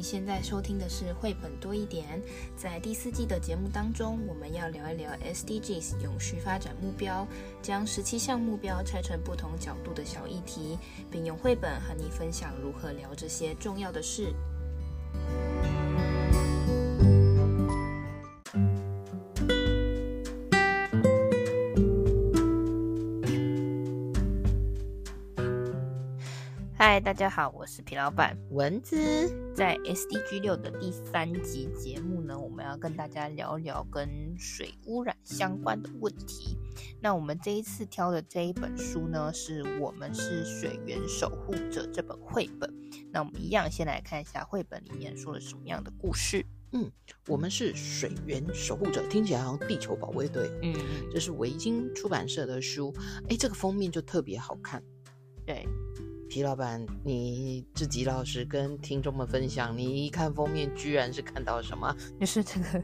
你现在收听的是绘本多一点。在第四季的节目当中，我们要聊一聊 SDGs 永续发展目标，将十七项目标拆成不同角度的小议题，并用绘本和你分享如何聊这些重要的事。大家好，我是皮老板蚊子。在 SDG 六的第三集节目呢，我们要跟大家聊聊跟水污染相关的问题。那我们这一次挑的这一本书呢，是我们是水源守护者这本绘本。那我们一样先来看一下绘本里面说了什么样的故事。嗯，我们是水源守护者，听起来好像地球保卫队。嗯，这是维京出版社的书。哎，这个封面就特别好看。对。皮老板，你自己老实跟听众们分享，你一看封面，居然是看到什么？就是这个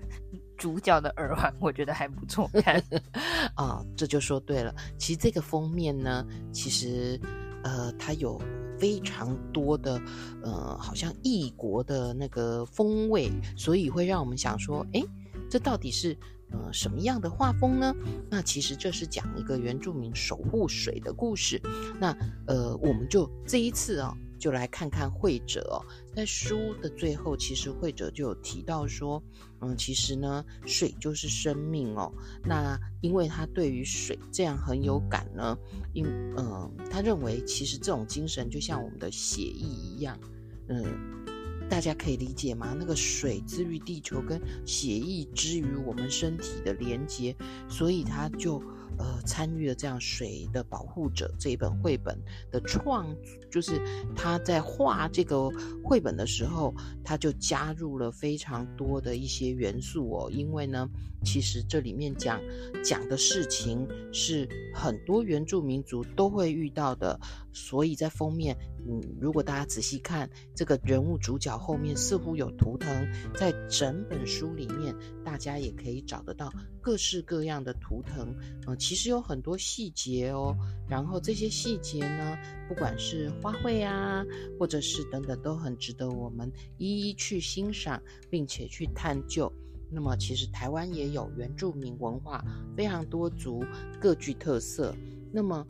主角的耳环，我觉得还不错看 啊、哦，这就说对了。其实这个封面呢，其实呃，它有非常多的呃，好像异国的那个风味，所以会让我们想说，哎，这到底是？呃，什么样的画风呢？那其实这是讲一个原住民守护水的故事。那呃，我们就这一次啊、哦，就来看看绘者哦，在书的最后，其实绘者就有提到说，嗯，其实呢，水就是生命哦。那因为他对于水这样很有感呢，因嗯、呃，他认为其实这种精神就像我们的血液一样，嗯。大家可以理解吗？那个水之于地球，跟血液之于我们身体的连接，所以他就呃参与了这样水的保护者这一本绘本的创，就是他在画这个绘本的时候，他就加入了非常多的一些元素哦，因为呢，其实这里面讲讲的事情是很多原住民族都会遇到的，所以在封面。嗯，如果大家仔细看这个人物主角后面似乎有图腾，在整本书里面，大家也可以找得到各式各样的图腾。嗯，其实有很多细节哦。然后这些细节呢，不管是花卉啊，或者是等等，都很值得我们一一去欣赏，并且去探究。那么，其实台湾也有原住民文化，非常多族，各具特色。那么。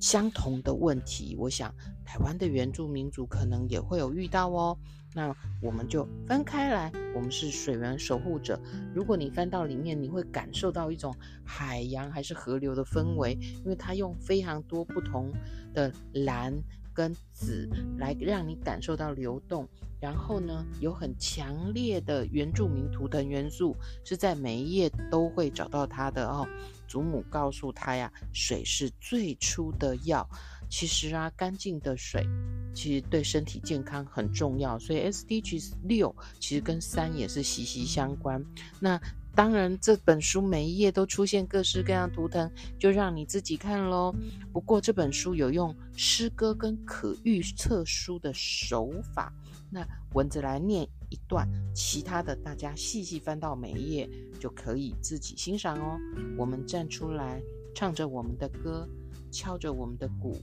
相同的问题，我想台湾的原住民族可能也会有遇到哦。那我们就翻开来，我们是水源守护者。如果你翻到里面，你会感受到一种海洋还是河流的氛围，因为它用非常多不同的蓝跟紫来让你感受到流动。然后呢，有很强烈的原住民图腾元素，是在每一页都会找到它的哦。祖母告诉他呀，水是最初的药。其实啊，干净的水其实对身体健康很重要。所以 SDGs 六其实跟三也是息息相关。那当然，这本书每一页都出现各式各样图腾，就让你自己看喽。不过这本书有用诗歌跟可预测书的手法。那蚊子来念一段，其他的大家细细翻到每一页就可以自己欣赏哦。我们站出来，唱着我们的歌，敲着我们的鼓，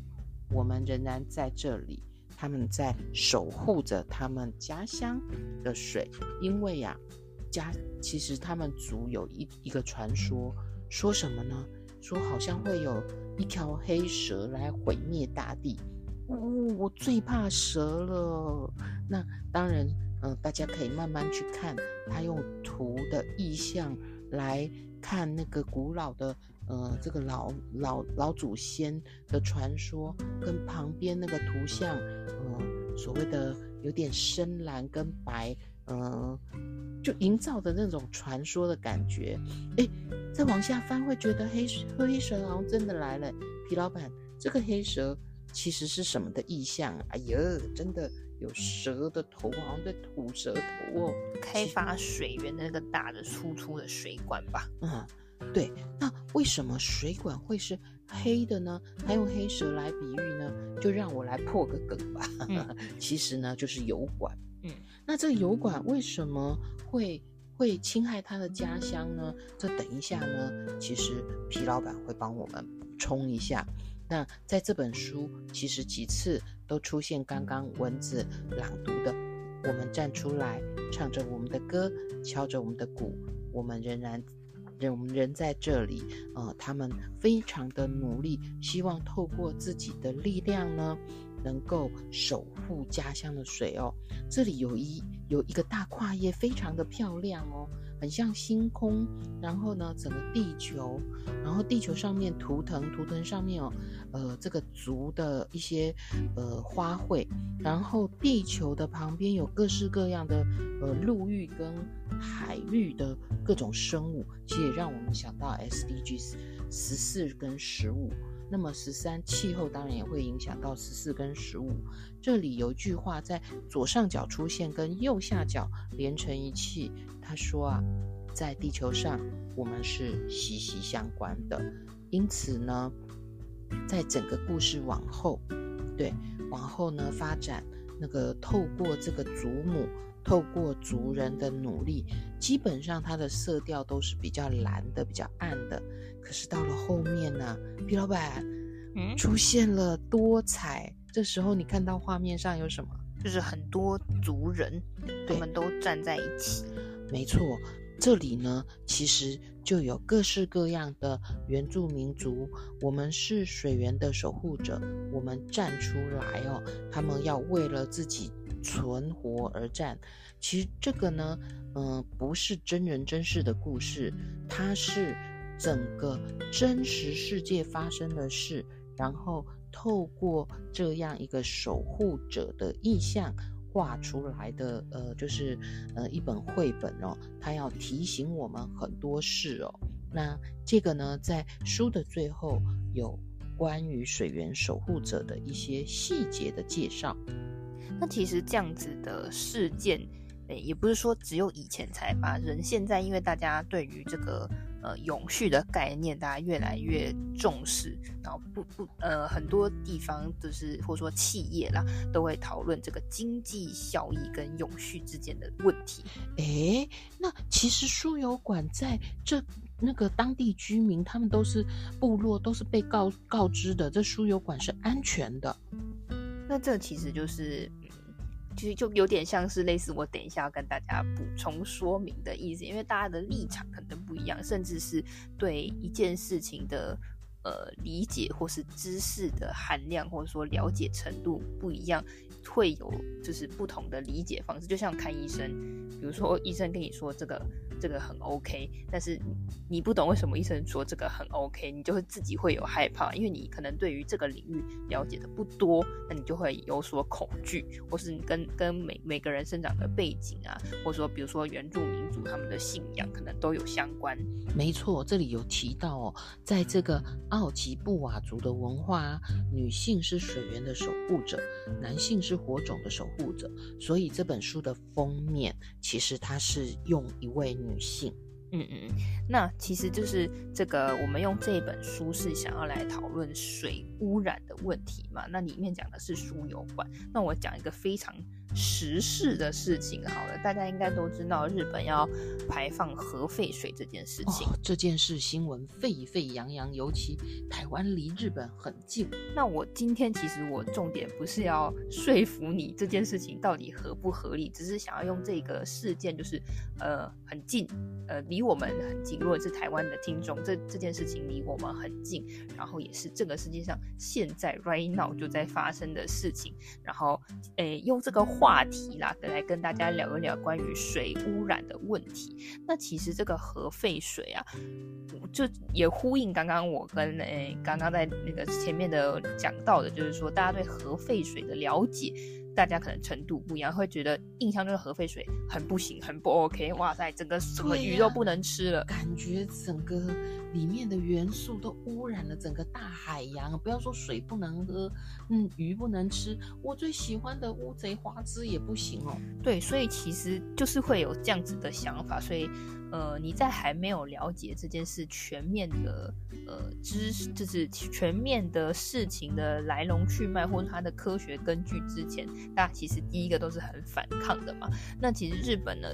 我们仍然在这里。他们在守护着他们家乡的水，因为呀、家其实他们族有一一个传说，说什么呢？说好像会有一条黑蛇来毁灭大地。哦，我最怕蛇了。那当然，呃，大家可以慢慢去看，他用图的意象来看那个古老的，呃，这个老老老祖先的传说，跟旁边那个图像，呃，所谓的有点深蓝跟白，呃，就营造的那种传说的感觉。诶，再往下翻会觉得黑黑蛇好像真的来了。皮老板，这个黑蛇。其实是什么的意象？哎呦，真的有蛇的头，好像在吐舌头哦。开发水源的那个大的粗粗的水管吧。嗯，对。那为什么水管会是黑的呢？他用黑蛇来比喻呢？就让我来破个梗吧。嗯、其实呢，就是油管。嗯，那这个油管为什么会会侵害他的家乡呢？这等一下呢，其实皮老板会帮我们补充一下。那在这本书，其实几次都出现刚刚蚊子朗读的我们站出来，唱着我们的歌，敲着我们的鼓，我们仍然，人，我们人在这里。呃，他们非常的努力，希望透过自己的力量呢，能够守护家乡的水哦。这里有一有一个大跨页，非常的漂亮哦。很像星空，然后呢，整个地球，然后地球上面图腾，图腾上面哦，呃，这个族的一些呃花卉，然后地球的旁边有各式各样的呃陆域跟海域的各种生物，其实也让我们想到 SDGs 十四跟十五。那么十三气候当然也会影响到十四跟十五。这里有一句话在左上角出现，跟右下角连成一气。他说啊，在地球上我们是息息相关的。因此呢，在整个故事往后，对，往后呢发展，那个透过这个祖母，透过族人的努力，基本上它的色调都是比较蓝的，比较暗的。可是到了后面呢、啊，皮老板，嗯，出现了多彩。这时候你看到画面上有什么？就是很多族人，他们都站在一起。没错，这里呢，其实就有各式各样的原住民族。我们是水源的守护者，我们站出来哦。他们要为了自己存活而战。其实这个呢，嗯、不是真人真事的故事，它是。整个真实世界发生的事，然后透过这样一个守护者的意象画出来的，呃，就是呃一本绘本哦，它要提醒我们很多事哦。那这个呢，在书的最后有关于水源守护者的一些细节的介绍。那其实这样子的事件，诶，也不是说只有以前才发生，现在因为大家对于这个。呃，永续的概念，大家越来越重视，然后不不呃，很多地方就是或者说企业啦，都会讨论这个经济效益跟永续之间的问题。诶，那其实输油管在这那个当地居民，他们都是部落，都是被告告知的，这输油管是安全的。那这其实就是。其实就有点像是类似我等一下要跟大家补充说明的意思，因为大家的立场可能不一样，甚至是对一件事情的呃理解或是知识的含量或者说了解程度不一样，会有就是不同的理解方式。就像看医生，比如说医生跟你说这个。这个很 OK，但是你不懂为什么医生说这个很 OK，你就会自己会有害怕，因为你可能对于这个领域了解的不多，那你就会有所恐惧，或是跟跟每每个人生长的背景啊，或者说比如说原住民族他们的信仰可能都有相关。没错，这里有提到哦，在这个奥吉布瓦族的文化，女性是水源的守护者，男性是火种的守护者，所以这本书的封面其实它是用一位女。性，嗯嗯嗯，那其实就是这个，我们用这本书是想要来讨论水污染的问题嘛。那里面讲的是输油管，那我讲一个非常。时事的事情好了，大家应该都知道日本要排放核废水这件事情。哦，这件事新闻沸沸扬扬，尤其台湾离日本很近。那我今天其实我重点不是要说服你这件事情到底合不合理，只是想要用这个事件，就是呃很近，呃离我们很近。如果是台湾的听众，这这件事情离我们很近，然后也是这个世界上现在 right now 就在发生的事情。然后诶用这个。话题啦，来跟大家聊一聊关于水污染的问题。那其实这个核废水啊，就也呼应刚刚我跟诶刚刚在那个前面的讲到的，就是说大家对核废水的了解。大家可能程度不一样，会觉得印象中的核废水很不行，很不 OK。哇塞，整个什么鱼都不能吃了，啊，感觉整个里面的元素都污染了整个大海洋。不要说水不能喝，嗯，鱼不能吃，我最喜欢的乌贼花枝也不行哦。对，所以其实就是会有这样子的想法，所以。呃，你在还没有了解这件事全面的呃知识，就是全面的事情的来龙去脉或它的科学根据之前，大家其实第一个都是很反抗的嘛。那其实日本呢，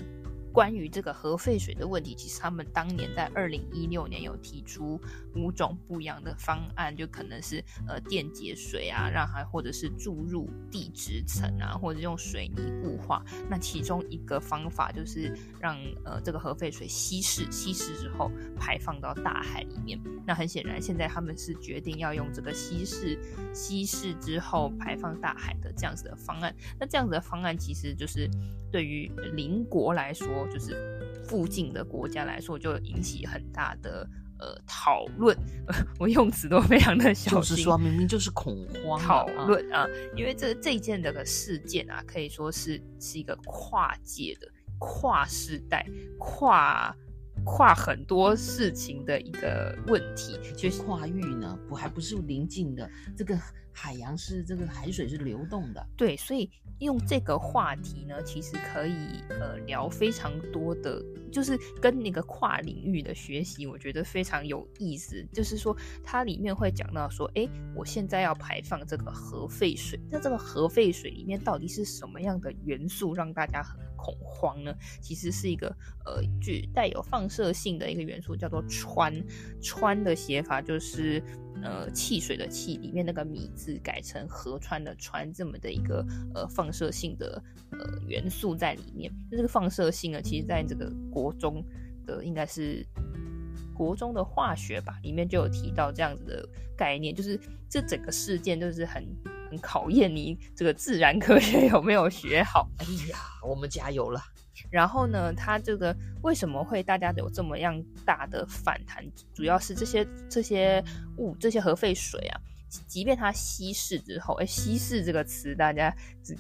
关于这个核废水的问题，其实他们当年在二零一六年有提出五种不一样的方案，就可能是呃电解水啊，让它或者是注入地质层啊，或者用水泥固化。那其中一个方法就是让呃这个核废水稀释，稀释之后排放到大海里面。那很显然，现在他们是决定要用这个稀释，稀释之后排放大海的这样子的方案。那这样子的方案其实就是对于邻国来说，就是附近的国家来说，就引起很大的呃讨论。我用词都非常的小心，就是说明明就是恐慌讨论啊，因为这这件这个事件啊，可以说是是一个跨界的、跨世代、跨跨很多事情的一个问题。就是跨域呢，不还不是临近的这个海洋是这个海水是流动的，对，所以。用这个话题呢，其实可以呃聊非常多的，就是跟那个跨领域的学习，我觉得非常有意思。就是说，它里面会讲到说，哎，我现在要排放这个核废水，那这个核废水里面到底是什么样的元素让大家很恐慌呢？其实是一个呃具带有放射性的一个元素，叫做氚。氚的写法就是。呃，汽水的汽里面那个米字改成河川的川，这么的一个呃放射性的呃元素在里面。那这个放射性呢，其实在这个国中的应该是国中的化学吧，里面就有提到这样子的概念，就是这整个事件就是很很考验你这个自然科学有没有学好。哎呀，我们加油了。然后呢，它这个为什么会大家有这么样大的反弹？主要是这些这些物这些核废水啊，即便它稀释之后，哎，稀释这个词大家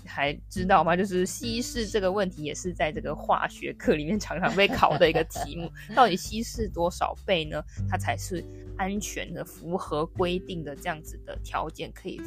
还知道吗？就是稀释这个问题也是在这个化学课里面常常被考的一个题目。到底稀释多少倍呢？它才是安全的、符合规定的这样子的条件，可以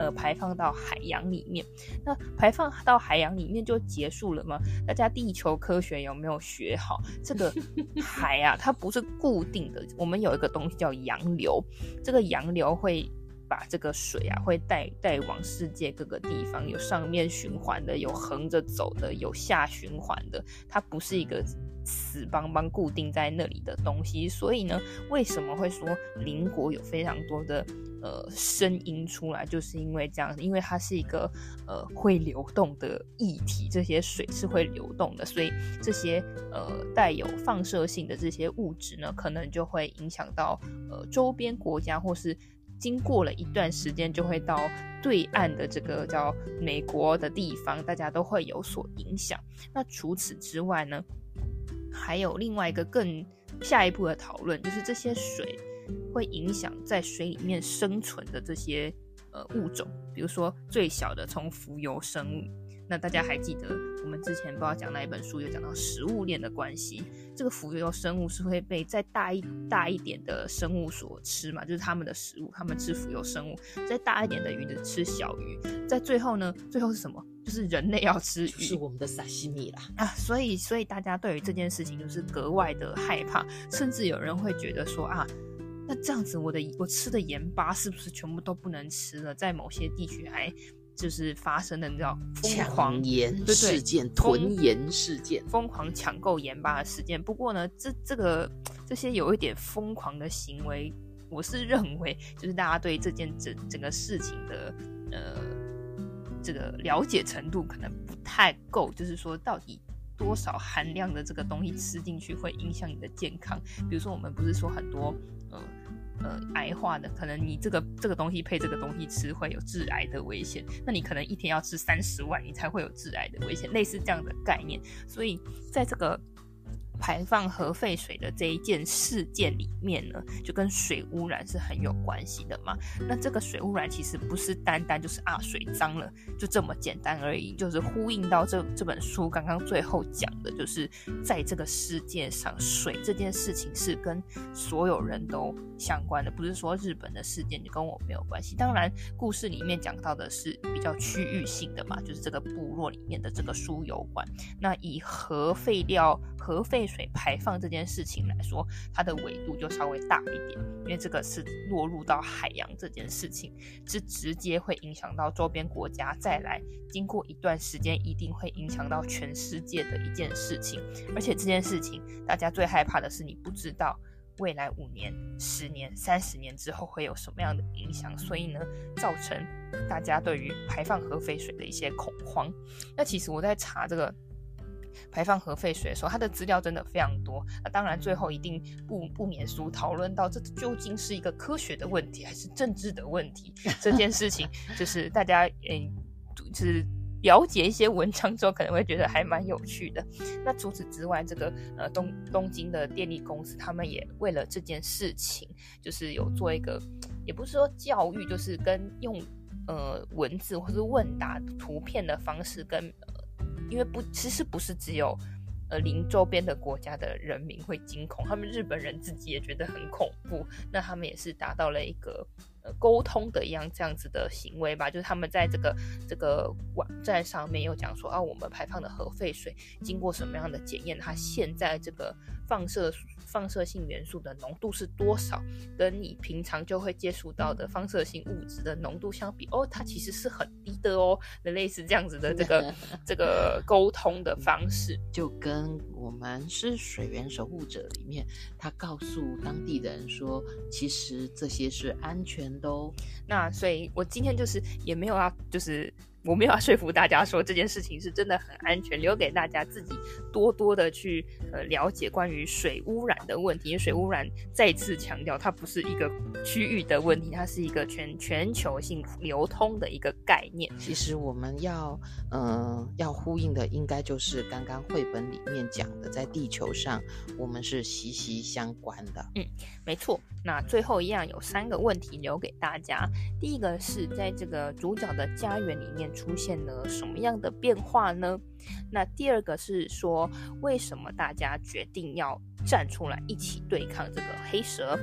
呃排放到海洋里面。那排放到海洋里面就结束了吗？大家地球科学有没有学好？这个 海啊，它不是固定的。我们有一个东西叫洋流，这个洋流会把这个水啊，会带带往世界各个地方，有上面循环的，有横着走的，有下循环的。它不是一个。死邦邦固定在那里的东西，所以呢，为什么会说邻国有非常多的呃声音出来，就是因为这样，因为它是一个呃会流动的液体，这些水是会流动的，所以这些呃带有放射性的这些物质呢，可能就会影响到呃周边国家，或是经过了一段时间就会到对岸的这个叫美国的地方，大家都会有所影响。那除此之外呢？还有另外一个更下一步的讨论，就是这些水会影响在水里面生存的这些呃物种，比如说最小的从浮游生物。那大家还记得我们之前不知道讲哪一本书有讲到食物链的关系？这个浮游生物是会被再大一大一点的生物所吃嘛？就是他们的食物，他们吃浮游生物；再大一点的鱼的吃小鱼。在最后呢，最后是什么？就是人类要吃鱼，是我们的沙西米啦啊！所以，所以大家对于这件事情就是格外的害怕，甚至有人会觉得说啊，那这样子我的我吃的盐巴是不是全部都不能吃了？在某些地区还就是发生的叫疯狂盐事件、囤盐事件、疯狂抢购盐巴的事件。不过呢，这这个这些有一点疯狂的行为，我是认为就是大家对这件整整个事情的呃。这个了解程度可能不太够，就是说到底多少含量的这个东西吃进去会影响你的健康？比如说我们不是说很多呃癌化的，可能你这个这个东西配这个东西吃会有致癌的危险，那你可能一天要吃三十万，你才会有致癌的危险，类似这样的概念。所以在这个。排放核废水的这一件事件里面呢，就跟水污染是很有关系的嘛。那这个水污染其实不是单单就是啊水脏了就这么简单而已，就是呼应到这这本书刚刚最后讲的，就是在这个世界上，水这件事情是跟所有人都相关的，不是说日本的事件就跟我没有关系。当然，故事里面讲到的是比较区域性的嘛，就是这个部落里面的这个书有关。那以核废料、核废水排放这件事情来说，它的纬度就稍微大一点，因为这个是落入到海洋这件事情，是直接会影响到周边国家，再来经过一段时间，一定会影响到全世界的一件事情。而且这件事情，大家最害怕的是你不知道未来五年、十年、三十年之后会有什么样的影响，所以呢，造成大家对于排放核废水的一些恐慌。那其实我在查这个。排放核废水的时候，它的资料真的非常多。那当然，最后一定不不免俗讨论到这究竟是一个科学的问题还是政治的问题。这件事情就是大家诶、欸，就是了解一些文章之后，可能会觉得还蛮有趣的。那除此之外，这个呃东东京的电力公司，他们也为了这件事情，就是有做一个，也不是说教育，就是跟用呃文字或是问答图片的方式跟。因为不，其实不是只有，呃，邻周边的国家的人民会惊恐，他们日本人自己也觉得很恐怖，那他们也是达到了一个。呃，沟通的一样这样子的行为吧，就是他们在这个这个网站上面有讲说啊，我们排放的核废水经过什么样的检验，它现在这个放射放射性元素的浓度是多少，跟你平常就会接触到的放射性物质的浓度相比，哦，它其实是很低的哦，那类似这样子的这个 这个沟通的方式，就跟我们是水源守护者里面，他告诉当地的人说，其实这些是安全。的哦，那所以，我今天就是也没有要，就是。我没有要说服大家说这件事情是真的很安全，留给大家自己多多的去呃了解关于水污染的问题。因为水污染再次强调，它不是一个区域的问题，它是一个全全球性流通的一个概念。其实我们要嗯、呃、要呼应的，应该就是刚刚绘本里面讲的，在地球上我们是息息相关的。嗯，没错。那最后一样有三个问题留给大家。第一个是在这个主角的家园里面。出现了什么样的变化呢？那第二个是说，为什么大家决定要站出来一起对抗这个黑蛇？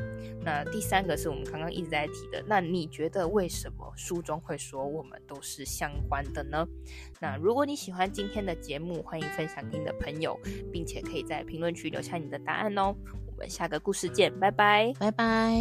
那第三个是我们刚刚一直在提的，那你觉得为什么书中会说我们都是相关的呢？那如果你喜欢今天的节目，欢迎分享给你的朋友，并且可以在评论区留下你的答案哦。我们下个故事见，拜拜，拜拜。